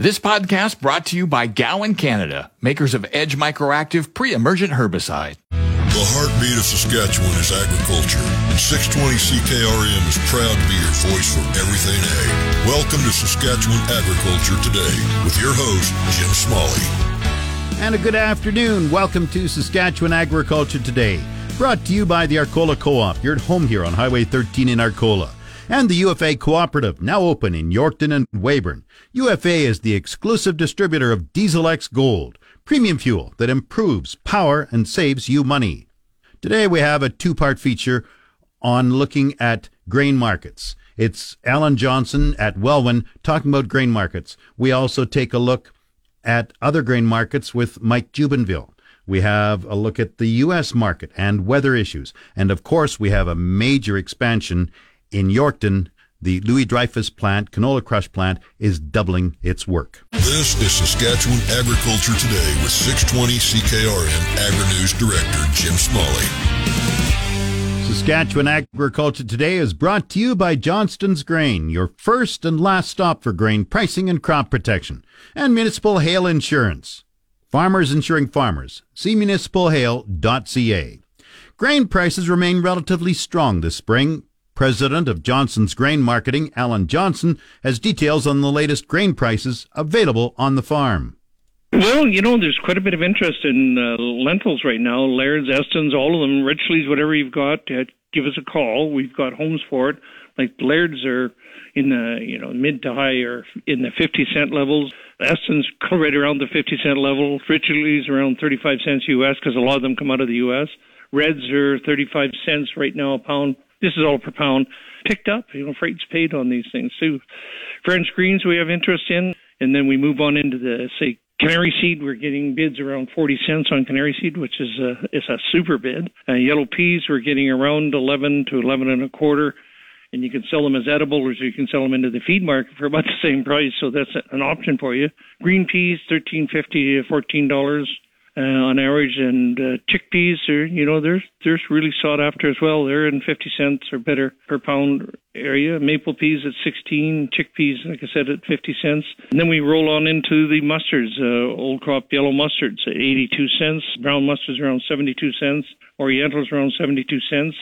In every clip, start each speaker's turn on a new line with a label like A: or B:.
A: This podcast brought to you by Gowan Canada, makers of Edge Microactive pre-emergent herbicide.
B: The heartbeat of Saskatchewan is agriculture, and 620 CKRM is proud to be your voice for everything ag. Welcome to Saskatchewan Agriculture Today with your host, Jim Smalley.
C: And a good afternoon. Welcome to Saskatchewan Agriculture Today, brought to you by the Arcola Co-op. You're at home here on Highway 13 in Arcola. And the UFA Cooperative, now open in Yorkton and Weyburn. UFA is the exclusive distributor of Diesel X Gold, premium fuel that improves power and saves you money. Today we have a two-part feature on looking at grain markets. It's Alan Johnson at Welwyn talking about grain markets. We also take a look at other grain markets with Mike Jubenville. We have a look at the U.S. market and weather issues. And of course, we have a major expansion in Yorkton. The Louis Dreyfus plant, canola crush plant, is doubling its work.
B: This is Saskatchewan Agriculture Today with 620 CKRM Agri-News Director Jim Smalley.
C: Saskatchewan Agriculture Today is brought to you by Johnston's Grain, your first and last stop for grain pricing and crop protection, and Municipal Hail Insurance. Farmers insuring farmers. See municipalhail.ca. Grain prices remain relatively strong this spring. President of Johnson's Grain Marketing, Alan Johnson, has details on the latest grain prices available on the farm.
D: Well, you know, there's quite a bit of interest in uh, lentils right now. Laird's, Estons, all of them, Richleas, whatever you've got, uh, give us a call. We've got homes for it. Like Laird's are in the you know mid to high or in the 50 cent levels. Estons right around the 50 cent level. Richleas around 35 cents US because a lot of them come out of the US. Reds are 35 cents right now a pound. This is all per pound. Picked up, you know, freight's paid on these things too. French greens we have interest in, and then we move on into the say Canary seed, we're getting bids around 40 cents on canary seed, which is a, is a super bid. Uh, yellow peas, we're getting around 11 to 11 and a quarter, and you can sell them as edible or you can sell them into the feed market for about the same price. So that's an option for you. Green peas, 13.50 to 14 dollars uh, on average, and uh, chickpeas are you know they're they're really sought after as well. They're in 50 cents or better per pound area. Maple peas at 16, chickpeas like I said at 50 cents, and then we roll on into the mustards. Uh, old crop yellow mustards at 82 cents, brown mustards around 72 cents, orientals around 72 cents.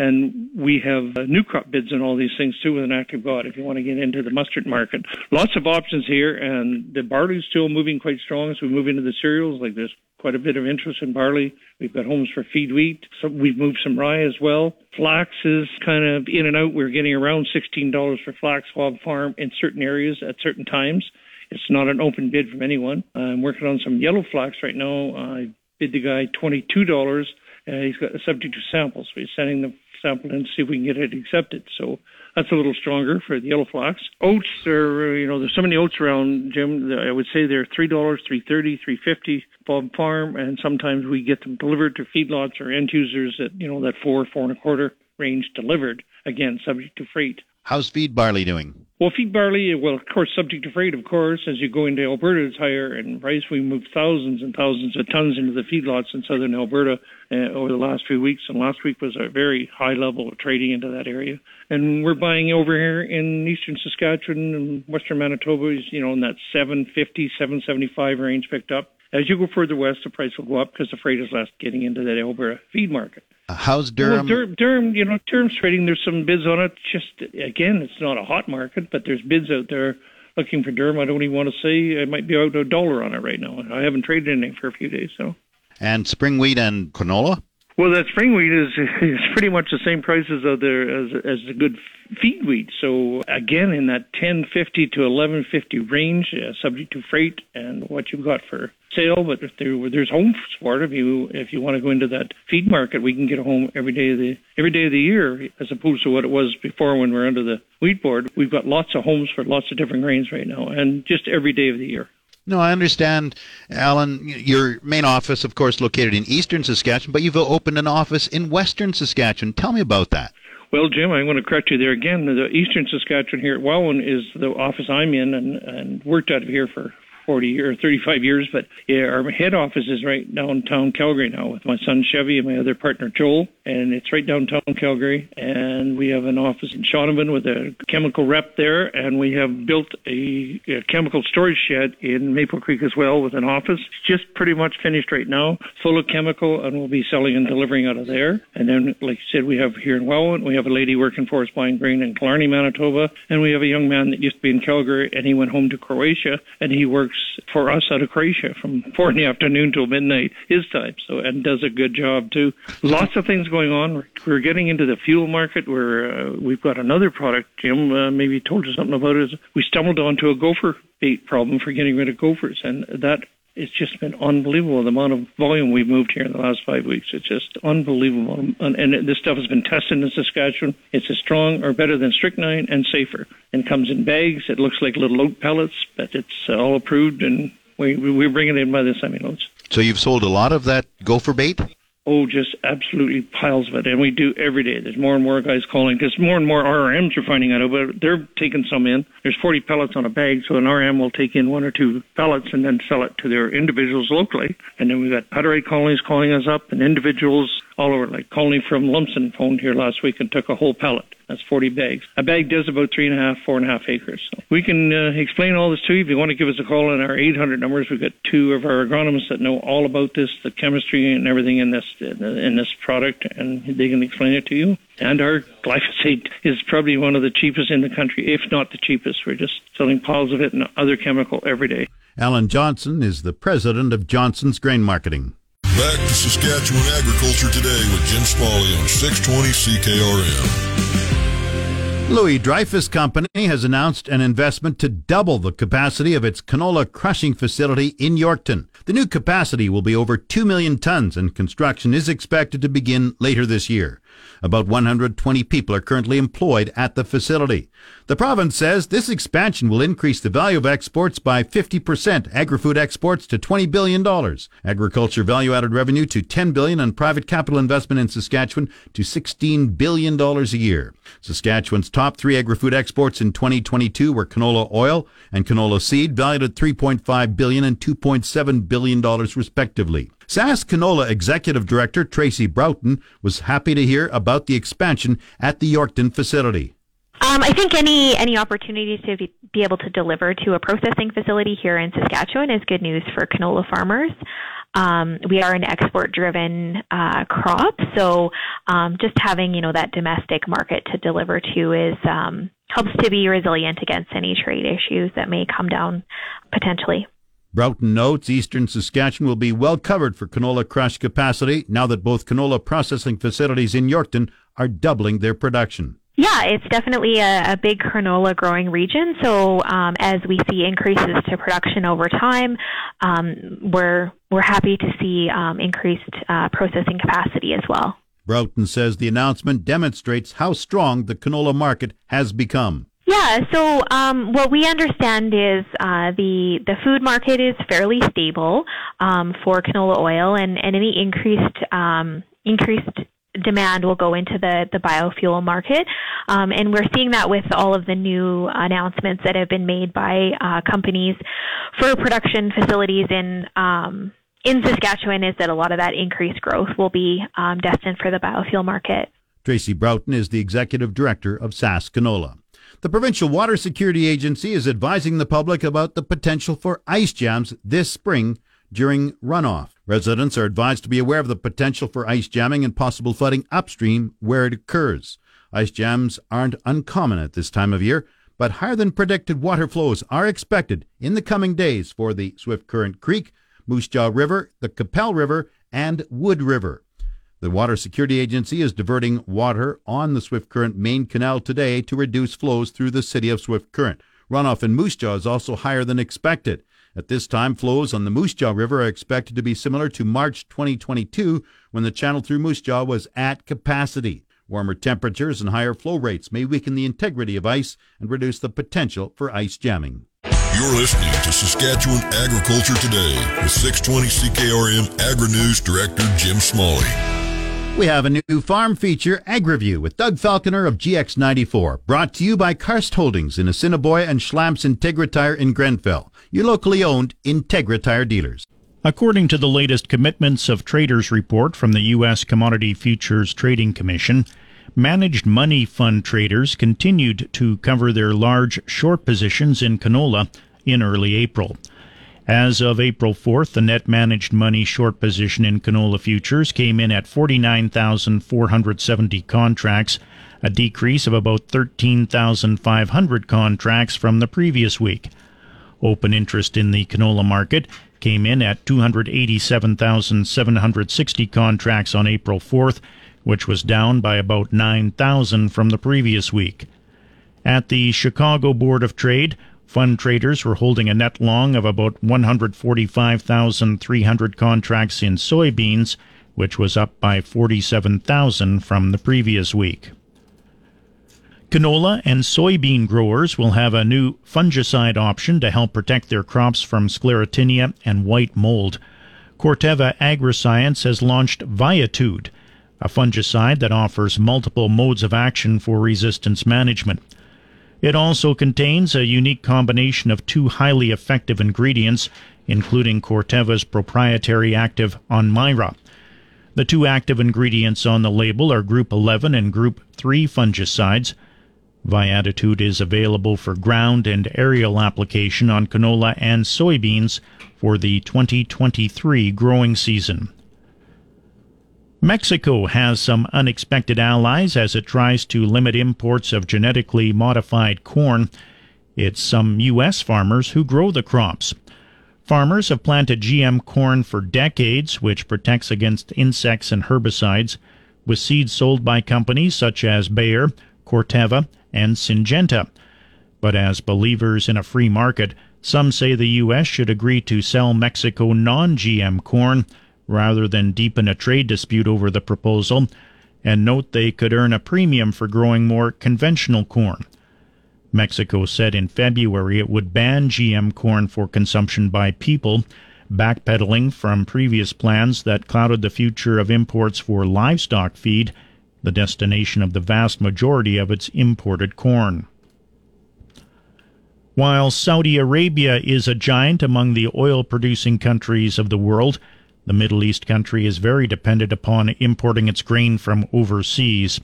D: And we have uh, new crop bids on all these things too with an active god if you want to get into the mustard market. Lots of options here, and the barley's still moving quite strong as we move into the cereals. Like there's quite a bit of interest in barley. We've got homes for feed wheat. So we've moved some rye as well. Flax is kind of in and out. We're getting around $16 for flax Schwab Farm in certain areas at certain times. It's not an open bid from anyone. I'm working on some yellow flax right now. I bid the guy $22. Uh, he's got subject to samples. So he's sending the sample and see if we can get it accepted. So that's a little stronger for the yellow flax. Oats are, you know, there's so many oats around, Jim. I would say they're three dollars, three thirty, three fifty Bob Farm, and sometimes we get them delivered to feedlots or end users at, you know, that four, four and a quarter range delivered. Again, subject to freight.
C: How's feed barley doing?
D: Well, feed barley, well, of course, subject to freight, of course. As you go into Alberta, it's higher in price. We move thousands and thousands of tons into the feedlots in southern Alberta uh, over the last few weeks, and last week was a very high level of trading into that area. And we're buying over here in eastern Saskatchewan and western Manitoba, is, you know, in that 750, 775 range picked up. As you go further west, the price will go up because the freight is less getting into that Alberta feed market.
C: How's Durum?
D: Well, Dur- Durum, you know, Durum's trading. There's some bids on it. Just again, it's not a hot market, but there's bids out there looking for Durham. I don't even want to say I might be out a dollar on it right now. I haven't traded anything for a few days, so.
C: And spring wheat and canola.
D: Well, that spring wheat is is pretty much the same prices of there as as the good feed wheat. So again, in that 1050 to 1150 range, uh, subject to freight and what you've got for sale. But if there there's homes for it, if you if you want to go into that feed market, we can get a home every day of the every day of the year, as opposed to what it was before when we we're under the wheat board. We've got lots of homes for lots of different grains right now, and just every day of the year.
C: No, I understand, Alan. Your main office, of course, located in eastern Saskatchewan, but you've opened an office in western Saskatchewan. Tell me about that.
D: Well, Jim, I'm going to correct you there again. The Eastern Saskatchewan here at Welwyn is the office I'm in and, and worked out of here for 40 or 35 years, but yeah, our head office is right downtown Calgary now with my son Chevy and my other partner Joel, and it's right downtown Calgary. And we have an office in Shaunavon with a chemical rep there, and we have built a, a chemical storage shed in Maple Creek as well with an office. It's just pretty much finished right now, full of chemical, and we'll be selling and delivering out of there. And then, like I said, we have here in Welwyn, we have a lady working for us buying grain in Killarney, Manitoba, and we have a young man that used to be in Calgary, and he went home to Croatia, and he works for us out of Croatia from four in the afternoon till midnight his time. So and does a good job too. Lots of things going on. We're, we're getting into the fuel market where uh, we've got another product. Jim uh, maybe told you something about it. We stumbled onto a gopher bait problem for getting rid of gophers, and that it's just been unbelievable the amount of volume we've moved here in the last five weeks. It's just unbelievable. And, and this stuff has been tested in Saskatchewan. It's as strong or better than strychnine and safer. And comes in bags. It looks like little oat pellets, but it's all approved and we, we bring it in by the semi loads.
C: So you've sold a lot of that gopher bait?
D: Oh, just absolutely piles of it. And we do every day. There's more and more guys calling because more and more RMs are finding out about it. They're taking some in. There's 40 pellets on a bag, so an RM will take in one or two pellets and then sell it to their individuals locally. And then we've got Hutterite colonies calling us up and individuals all over. Like Colony from Lumsden phoned here last week and took a whole pallet. That's 40 bags. A bag does about three and a half, four and a half acres. So we can uh, explain all this to you. If you want to give us a call on our 800 numbers, we've got two of our agronomists that know all about this, the chemistry and everything in this in this product, and they can explain it to you. And our glyphosate is probably one of the cheapest in the country, if not the cheapest. We're just selling piles of it and other chemical every day.
C: Alan Johnson is the president of Johnson's Grain Marketing.
B: Back to Saskatchewan Agriculture Today with Jim Smalley on 620 CKRM.
C: Louis Dreyfus Company has announced an investment to double the capacity of its canola crushing facility in Yorkton. The new capacity will be over 2 million tons and construction is expected to begin later this year. About 120 people are currently employed at the facility. The province says this expansion will increase the value of exports by 50%, agri-food exports to $20 billion, agriculture value-added revenue to 10 billion, and private capital investment in Saskatchewan to $16 billion a year. Saskatchewan's top three agri-food exports in 2022 were canola oil and canola seed, valued at $3.5 billion and $2.7 billion respectively. Sask Canola Executive Director Tracy Broughton was happy to hear about the expansion at the Yorkton facility.
E: Um, I think any any opportunity to be, be, able to deliver to a processing facility here in Saskatchewan is good news for canola farmers. Um, we are an export-driven uh, crop, so um, just having you know that domestic market to deliver to is um, helps to be resilient against any trade issues that may come down potentially.
C: Broughton notes eastern Saskatchewan will be well covered for canola crush capacity now that both canola processing facilities in Yorkton are doubling their production.
E: Yeah, it's definitely a, a big canola growing region. So um, as we see increases to production over time, um, we're we're happy to see um, increased uh, processing capacity as well.
C: Broughton says the announcement demonstrates how strong the canola market has become.
E: Yeah, so um, what we understand is uh, the the food market is fairly stable um, for canola oil, and, and any increased um, increased demand will go into the, the biofuel market. Um, and we're seeing that with all of the new announcements that have been made by uh, companies for production facilities in um, in Saskatchewan is that a lot of that increased growth will be um, destined for the biofuel market.
C: Tracy Broughton is the executive director of Sask Canola. The Provincial Water Security Agency is advising the public about the potential for ice jams this spring during runoff. Residents are advised to be aware of the potential for ice jamming and possible flooding upstream where it occurs. Ice jams aren't uncommon at this time of year, but higher than predicted water flows are expected in the coming days for the Swift Current Creek, Moose Jaw River, the Qu'Appelle River, and Wood River. The Water Security Agency is diverting water on the Swift Current main canal today to reduce flows through the city of Swift Current. Runoff in Moose Jaw is also higher than expected. At this time, flows on the Moose Jaw River are expected to be similar to March 2022 when the channel through Moose Jaw was at capacity. Warmer temperatures and higher flow rates may weaken the integrity of ice and reduce the potential for ice jamming.
B: You're listening to Saskatchewan Agriculture Today with 620 CKRM Agri News Director Jim Smalley.
C: We have a new farm feature, AgriView, with Doug Falconer of GX94, brought to you by Karst Holdings in Assiniboia and Schlamps Integra Tire in Grenfell, your locally owned Integra Tire dealers.
F: According to the latest Commitments of Traders report from the U.S. Commodity Futures Trading Commission, managed money fund traders continued to cover their large short positions in canola in early April. As of April 4th, the net managed money short position in canola futures came in at 49,470 contracts, a decrease of about 13,500 contracts from the previous week. Open interest in the canola market came in at 287,760 contracts on April 4th, which was down by about 9,000 from the previous week. At the Chicago Board of Trade, Fund traders were holding a net long of about 145,300 contracts in soybeans, which was up by 47,000 from the previous week. Canola and soybean growers will have a new fungicide option to help protect their crops from sclerotinia and white mold. Corteva Agriscience has launched Viatude, a fungicide that offers multiple modes of action for resistance management. It also contains a unique combination of two highly effective ingredients, including Corteva's proprietary active Onmira. The two active ingredients on the label are Group 11 and Group 3 fungicides. Viatitude is available for ground and aerial application on canola and soybeans for the 2023 growing season. Mexico has some unexpected allies as it tries to limit imports of genetically modified corn. It's some U.S. farmers who grow the crops. Farmers have planted GM corn for decades, which protects against insects and herbicides, with seeds sold by companies such as Bayer, Corteva, and Syngenta. But as believers in a free market, some say the U.S. should agree to sell Mexico non GM corn rather than deepen a trade dispute over the proposal, and note they could earn a premium for growing more conventional corn. Mexico said in February it would ban GM corn for consumption by people, backpedaling from previous plans that clouded the future of imports for livestock feed, the destination of the vast majority of its imported corn. While Saudi Arabia is a giant among the oil producing countries of the world, the Middle East country is very dependent upon importing its grain from overseas.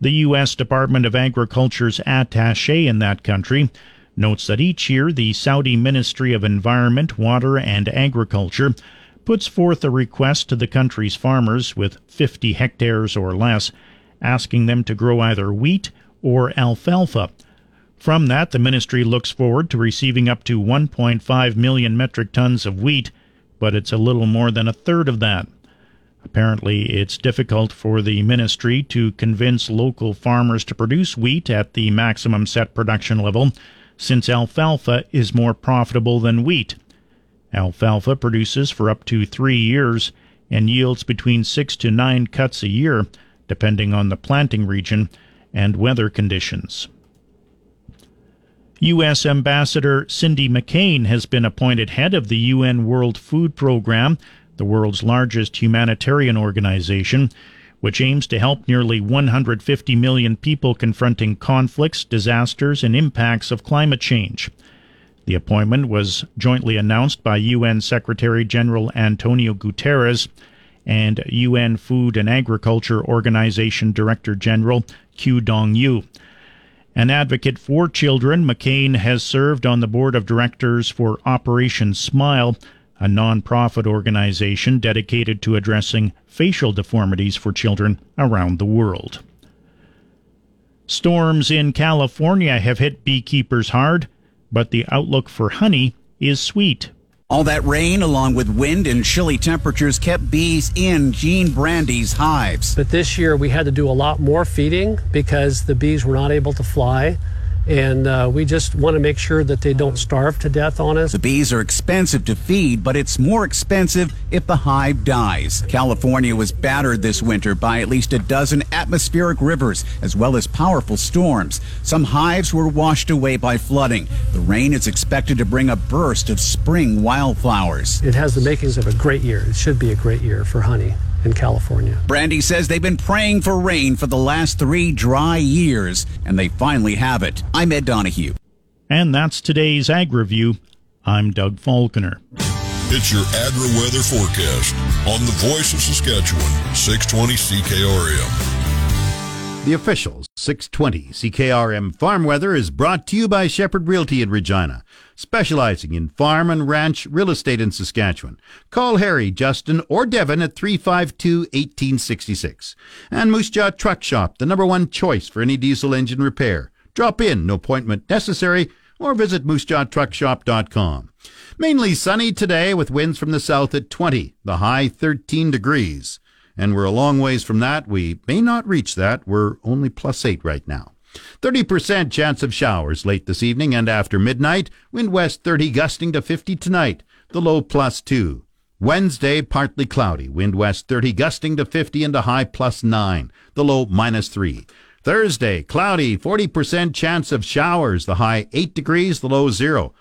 F: The U.S. Department of Agriculture's attache in that country notes that each year the Saudi Ministry of Environment, Water and Agriculture puts forth a request to the country's farmers with 50 hectares or less, asking them to grow either wheat or alfalfa. From that, the ministry looks forward to receiving up to 1.5 million metric tons of wheat but it's a little more than a third of that. Apparently, it's difficult for the ministry to convince local farmers to produce wheat at the maximum set production level, since alfalfa is more profitable than wheat. Alfalfa produces for up to three years and yields between six to nine cuts a year, depending on the planting region and weather conditions. U.S. Ambassador Cindy McCain has been appointed head of the UN World Food Program, the world's largest humanitarian organization, which aims to help nearly 150 million people confronting conflicts, disasters, and impacts of climate change. The appointment was jointly announced by UN Secretary General Antonio Guterres and UN Food and Agriculture Organization Director General Qu Dongyu. An advocate for children, McCain has served on the board of directors for Operation Smile, a nonprofit organization dedicated to addressing facial deformities for children around the world. Storms in California have hit beekeepers hard, but the outlook for honey is sweet.
G: All that rain, along with wind and chilly temperatures, kept bees in Gene Brandi's hives.
H: But this year we had to do a lot more feeding because the bees were not able to fly and uh, we just want to make sure that they don't starve to death on us.
G: The bees are expensive to feed, but it's more expensive if the hive dies. California was battered this winter by at least a dozen atmospheric rivers, as well as powerful storms. Some hives were washed away by flooding. The rain is expected to bring a burst of spring wildflowers.
H: It has the makings of a great year. It should be a great year for honey in California.
G: Brandi says they've been praying for rain for the last three dry years, and they finally have it. I'm Ed Donahue.
F: And that's today's Ag Review. I'm Doug Falconer.
B: It's your agri weather forecast on the voice of Saskatchewan, 620 CKRM.
C: The official 620 CKRM Farm Weather is brought to you by Shepherd Realty in Regina, specializing in farm and ranch real estate in Saskatchewan. Call Harry, Justin, or Devin at 352 1866. And Moose Jaw Truck Shop, the number one choice for any diesel engine repair. Drop in, no appointment necessary, or visit moosejawtruckshop.com. Mainly sunny today with winds from the south at 20, the high 13 degrees and we're a long ways from that. We may not reach that. We're only plus 8 right now. 30% chance of showers late this evening and after midnight. Wind west 30 gusting to 50 tonight. The low plus 2. Wednesday, partly cloudy. Wind west 30 gusting to 50 and a high plus 9. The low minus 3. Thursday, cloudy. 40% chance of showers. The high 8 degrees. The low 0.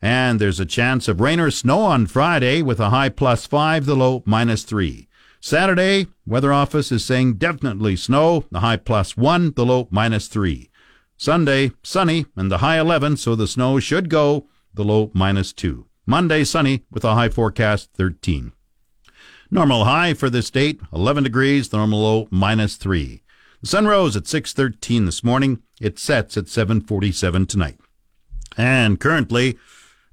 C: And there's a chance of rain or snow on Friday with a high plus 5. The low minus 3. Saturday, weather office is saying definitely snow, the high plus 1, the low minus 3. Sunday, sunny and the high 11, so the snow should go, the low minus 2. Monday, sunny with a high forecast 13. Normal high for this date, 11 degrees, the normal low minus 3. The sun rose at 6:13 this morning. It sets at 7:47 tonight. And currently,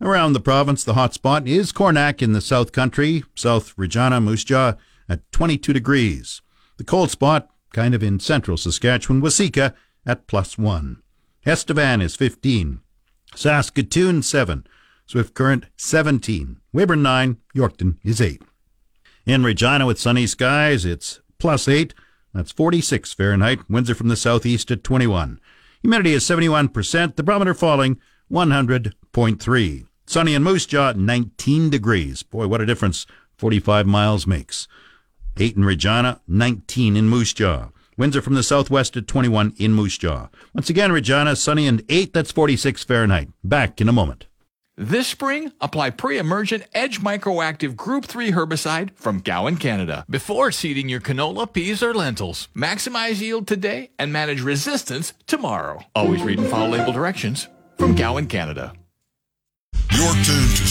C: around the province, the hot spot is Coronach in the South Country, South Regina, Moose Jaw, at 22 degrees. The cold spot, kind of in central Saskatchewan, Waseca at plus 1. Estevan is 15. Saskatoon 7. Swift Current 17. Weyburn 9. Yorkton is 8. In Regina with sunny skies, it's plus 8. That's 46 Fahrenheit. Winds are from the southeast at 21. Humidity is 71%. The barometer falling 100.3. Sunny in Moose Jaw 19 degrees. Boy, what a difference 45 miles makes. 8 in Regina, 19 in Moose Jaw. Winds are from the southwest at 21 in Moose Jaw. Once again, Regina, sunny and 8, that's 46 Fahrenheit. Back in a moment.
A: This spring, apply pre-emergent Edge Microactive Group 3 herbicide from Gowan, Canada, before seeding your canola, peas, or lentils. Maximize yield today and manage resistance tomorrow. Always read and follow label directions from Gowan, Canada.
B: You're tuned to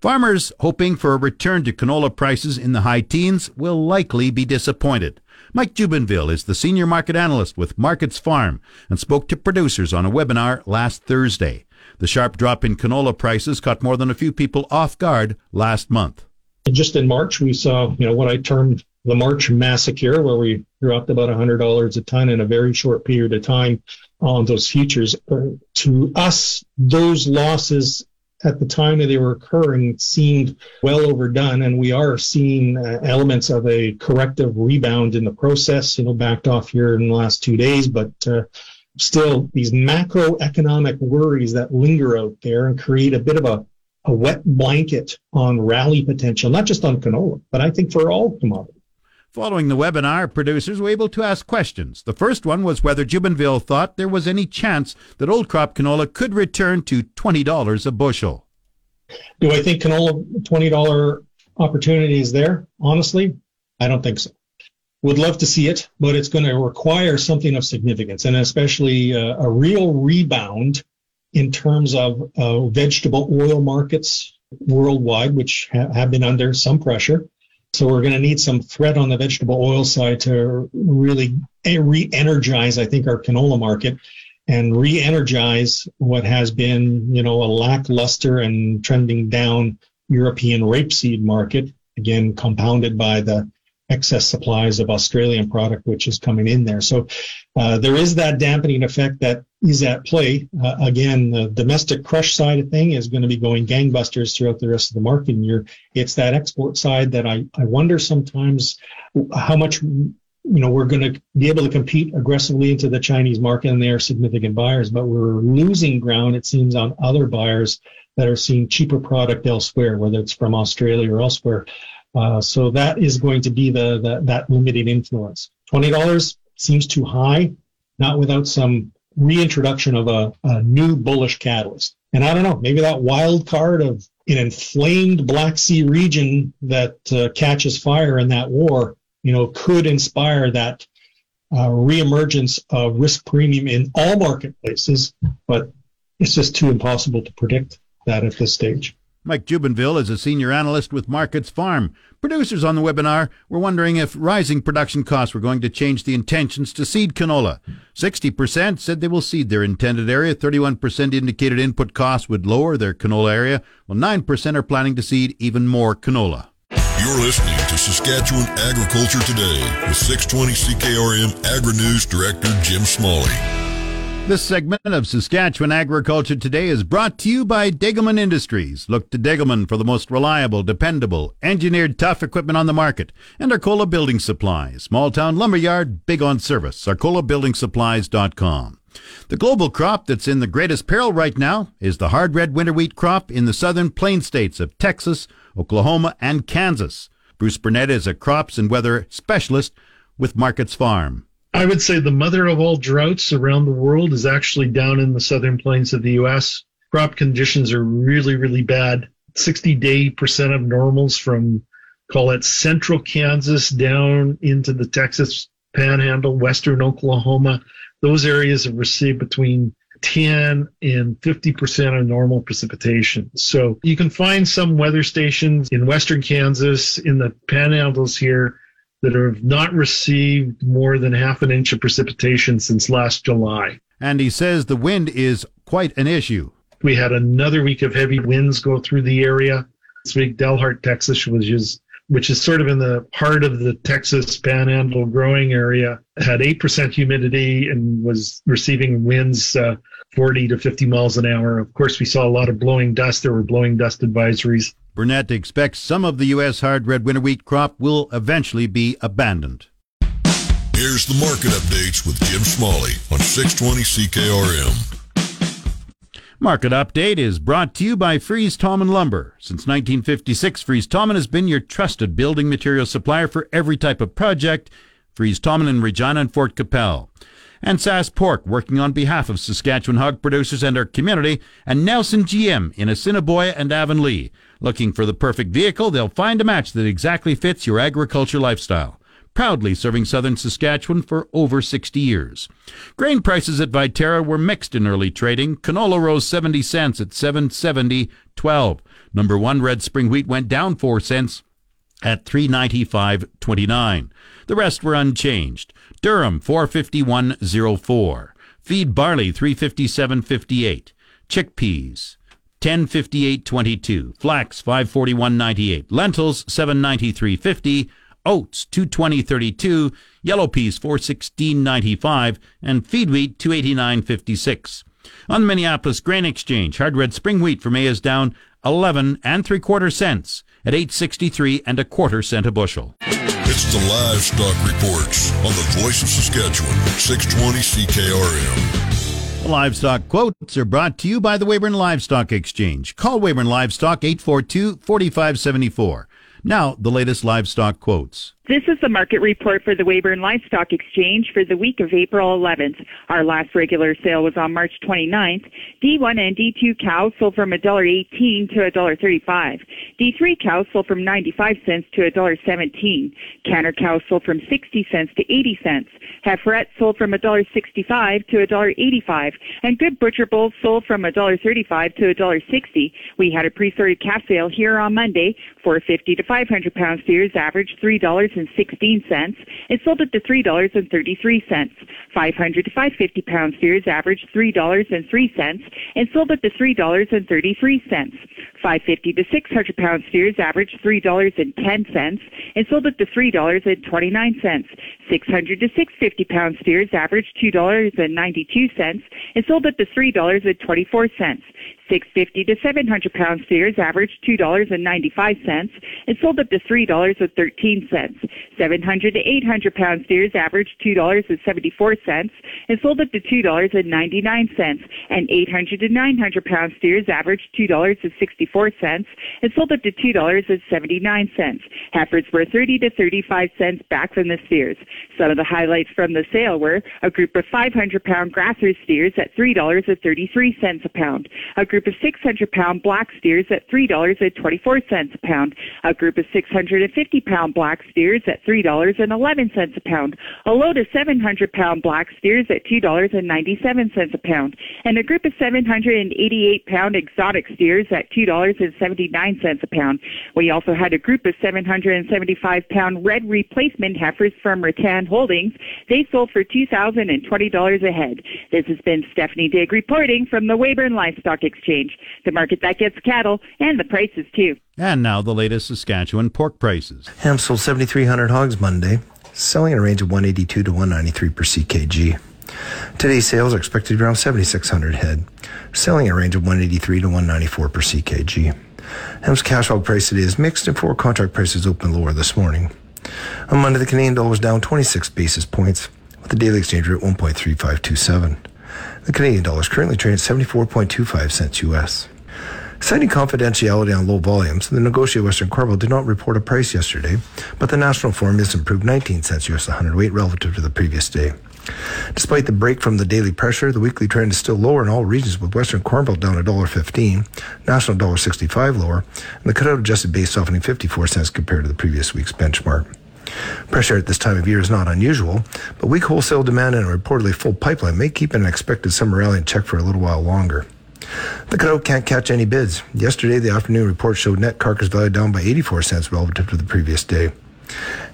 C: Farmers hoping for a return to canola prices in the high teens will likely be disappointed. Mike Jubenville is the senior market analyst with Markets Farm and spoke to producers on a webinar last Thursday. The sharp drop in canola prices caught more than a few people off guard last month.
I: Just in March, we saw, you know, what I termed the March massacre, where we dropped about $100 a ton in a very short period of time on those futures. Uh, to us, those losses at the time that they were occurring seemed well overdone, and we are seeing uh, elements of a corrective rebound in the process. You know, backed off here in the last two days, but uh, still these macroeconomic worries that linger out there and create a bit of a, a wet blanket on rally potential, not just on canola, but I think for all commodities.
C: Following the webinar, producers were able to ask questions. The first one was whether Jubenville thought there was any chance that old crop canola could return to $20 a bushel.
I: Do I think canola $20 opportunity is there? Honestly, I don't think so. Would love to see it, but it's going to require something of significance and especially uh, a real rebound in terms of uh, vegetable oil markets worldwide, which ha- have been under some pressure So we're going to need some threat on the vegetable oil side to really re-energize, I think, our canola market and re-energize what has been, you know, a lackluster and trending down European rapeseed market, again, compounded by the excess supplies of Australian product, which is coming in there. So uh, there is that dampening effect that is at play. Uh, again, the domestic crush side of thing is going to be going gangbusters throughout the rest of the market year. It's that export side that I, I wonder sometimes how much you know we're going to be able to compete aggressively into the Chinese market, and they are significant buyers. But we're losing ground, it seems, on other buyers that are seeing cheaper product elsewhere, whether it's from Australia or elsewhere. Uh, so that is going to be the, the that limiting influence. Twenty dollars seems too high, not without some reintroduction of a, a new bullish catalyst. And I don't know, maybe that wild card of an inflamed Black Sea region that uh, catches fire in that war, you know, could inspire that uh, reemergence of risk premium in all marketplaces. But it's just too impossible to predict that at this stage.
C: Mike Jubenville is a senior analyst with Markets Farm. Producers on the webinar were wondering if rising production costs were going to change the intentions to seed canola. 60% said they will seed their intended area, 31% indicated input costs would lower their canola area, while 9% are planning to seed even more canola.
B: You're listening to Saskatchewan Agriculture Today with 620 CKRM Agri News Director Jim Smalley.
C: This segment of Saskatchewan Agriculture Today is brought to you by Degelman Industries. Look to Degelman for the most reliable, dependable, engineered tough equipment on the market. And Arcola Building Supplies, small town lumberyard, big on service. ArcolaBuildingSupplies.com. The global crop that's in the greatest peril right now is the hard red winter wheat crop in the southern plain states of Texas, Oklahoma, and Kansas. Bruce Burnett is a crops and weather specialist with Markets Farm.
J: I would say the mother of all droughts around the world is actually down in the southern plains of the U.S. Crop conditions are really, really bad. 60 day percent of normals from, call it central Kansas down into the Texas panhandle, western Oklahoma. Those areas have received between 10 and 50% of normal precipitation. So you can find some weather stations in western Kansas, in the panhandles here, that have not received more than half an inch of precipitation since last July.
C: And he says the wind is quite an issue.
J: We had another week of heavy winds go through the area. This week, Dalhart, Texas, which is which is sort of in the heart of the Texas Panhandle growing area, had 8% humidity and was receiving winds uh, 40 to 50 miles an hour. Of course, we saw a lot of blowing dust. There were blowing dust advisories.
C: Burnett expects some of the U.S. hard red winter wheat crop will eventually be abandoned.
B: Here's the market updates with Jim Smalley on 620 CKRM.
C: Market Update is brought to you by Fries Tallman Lumber. Since 1956, Fries Tallman has been your trusted building material supplier for every type of project. Fries Tallman in Regina and Fort Qu'Appelle. and SaskPork, working on behalf of Saskatchewan hog producers and our community, and Nelson GM in Assiniboia and Avonlea. Looking for the perfect vehicle, they'll find a match that exactly fits your agriculture lifestyle. Proudly serving southern Saskatchewan for over 60 years. Grain prices at Viterra were mixed in early trading. Canola rose 70 cents at 770.12. Number one red spring wheat went down 4 cents at 395.29. The rest were unchanged. Durum 451.04. Feed barley 357.58. Chickpeas 1058.22. Flax 541.98. Lentils 793.50. Oats 220.32. Yellow peas 416.95 and feed wheat 289.56. On the Minneapolis Grain Exchange, hard red spring wheat for May is down 11 and 3 quarter cents at 863 and a quarter cent a bushel.
B: It's the livestock reports on the voice of Saskatchewan, 620 CKRM.
C: Livestock quotes are brought to you by the Weyburn Livestock Exchange. Call Weyburn Livestock 842 4574. Now, the latest livestock quotes.
K: This is the market report for the Weyburn Livestock Exchange for the week of April 11th. Our last regular sale was on March 29th. D1 and D2 cows sold from $1.18 to $1.35. D3 cows sold from 95 cents to $1.17. Canner cows sold from 60 cents to 80 cents. Heiferettes sold from $1.65 to $1.85. And good butcher bulls sold from $1.35 to $1.60. We had a pre-sorted calf sale here on Monday. 450 to 500 pound steers averaged $3 and 16 cents. It sold at the $3.33. 500 to 550 pound steers averaged $3.03 and sold at the $3.33. 550 to 600 pound steers averaged $3.10 and sold at the $3.29. 600 to 650 pound steers averaged $2.92 and sold at the $3.24. 650 to 700 pound steers averaged $2.95 and sold up to $3.13. 700 to 800 pound steers averaged $2.74 and sold up to $2.99. And 800 to 900 pound steers averaged $2.64 and sold up to $2.79. Heifers were 30 to 35 cents back from the steers. Some of the highlights from the sale were a group of 500 pound grasser steers at $3.33 a pound, a group of 600 pound black steers at $3.24 a pound, a group of 650 pound black steers at $3.11 a pound, a load of 700 pound black steers at $2.97 a pound, and a group of 788 pound exotic steers at $2.79 a pound. We also had a group of 775 pound red replacement heifers from Rattan Holdings. They sold for $2,020 a head. This has been Stephanie Digg reporting from the Weyburn Livestock Exchange, the market that gets cattle and the prices too.
C: And now the latest Saskatchewan pork prices.
L: Ham sold 7,300 hogs Monday, selling in a range of 182 to 193 per ckg. Today's sales are expected to be around 7,600 head, selling in a range of 183 to 194 per ckg. Ham's cash hog price today is mixed and forward contract prices open lower this morning. On Monday, the Canadian dollar was down 26 basis points with the daily exchange rate 1.3527. The Canadian dollar is currently trading at 74.25 cents US. Citing confidentiality on low volumes, the negotiated Western Corn Belt did not report a price yesterday, but the national form has improved 19 cents US a hundredweight relative to the previous day. Despite the break from the daily pressure, the weekly trend is still lower in all regions, with Western Corn Belt down $1.15, National $1.65 lower, and the cutout adjusted base softening 54 cents compared to the previous week's benchmark. Pressure at this time of year is not unusual, but weak wholesale demand and a reportedly full pipeline may keep an expected summer rally in check for a little while longer. The cutout can't catch any bids. Yesterday, the afternoon report showed net carcass value down by 84 cents relative to the previous day.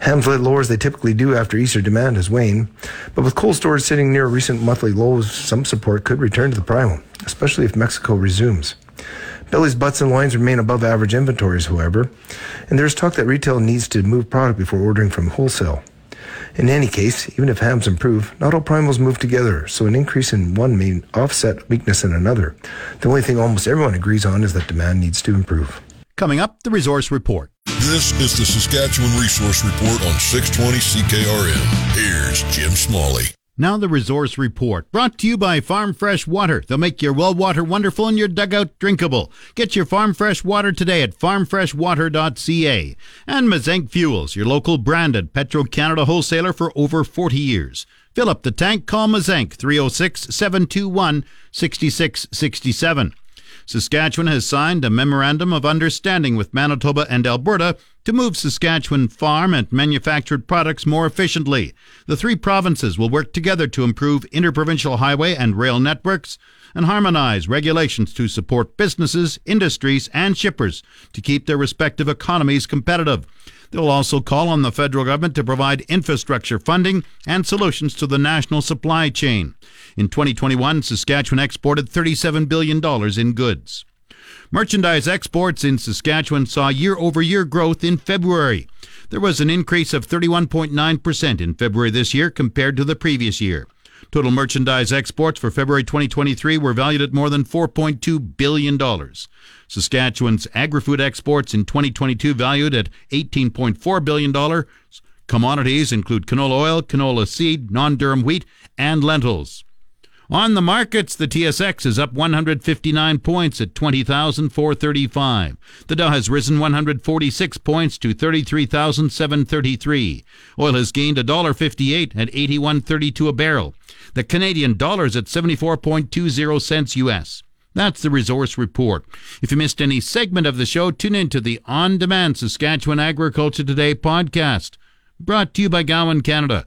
L: Hams led lower as they typically do after Easter demand has waned, but with cold storage sitting near recent monthly lows, some support could return to the primal, especially if Mexico resumes. Bellies, butts, and loins remain above average inventories, however, and there's talk that retail needs to move product before ordering from wholesale. In any case, even if hams improve, not all primals move together, so an increase in one may offset weakness in another. The only thing almost everyone agrees on is that demand needs to improve.
C: Coming up, the resource report.
B: This is the Saskatchewan Resource Report on 620 CKRM. Here's Jim Smalley.
C: Now the resource report, brought to you by Farm Fresh Water. They'll make your well water wonderful and your dugout drinkable. Get your Farm Fresh Water today at farmfreshwater.ca. And Mazenk Fuels, your local branded Petro-Canada wholesaler for over 40 years. Fill up the tank, call Mazenk 306-721-6667. Saskatchewan has signed a memorandum of understanding with Manitoba and Alberta to move Saskatchewan farm and manufactured products more efficiently. The three provinces will work together to improve interprovincial highway and rail networks and harmonize regulations to support businesses, industries, and shippers to keep their respective economies competitive. They will also call on the federal government to provide infrastructure funding and solutions to the national supply chain. In 2021, Saskatchewan exported $37 billion in goods. Merchandise exports in Saskatchewan saw year over year growth in February. There was an increase of 31.9% in February this year compared to the previous year. Total merchandise exports for February 2023 were valued at more than $4.2 billion. Saskatchewan's agri-food exports in 2022 valued at $18.4 billion. Commodities include canola oil, canola seed, non-durum wheat, and lentils. On the markets, the TSX is up 159 points at 20,435. The Dow has risen 146 points to 33,733. Oil has gained $1.58 at 81.32 a barrel. The Canadian dollar is at 74.20 cents US. That's the resource report. If you missed any segment of the show, tune in to the on demand Saskatchewan Agriculture Today podcast. Brought to you by Gowan Canada.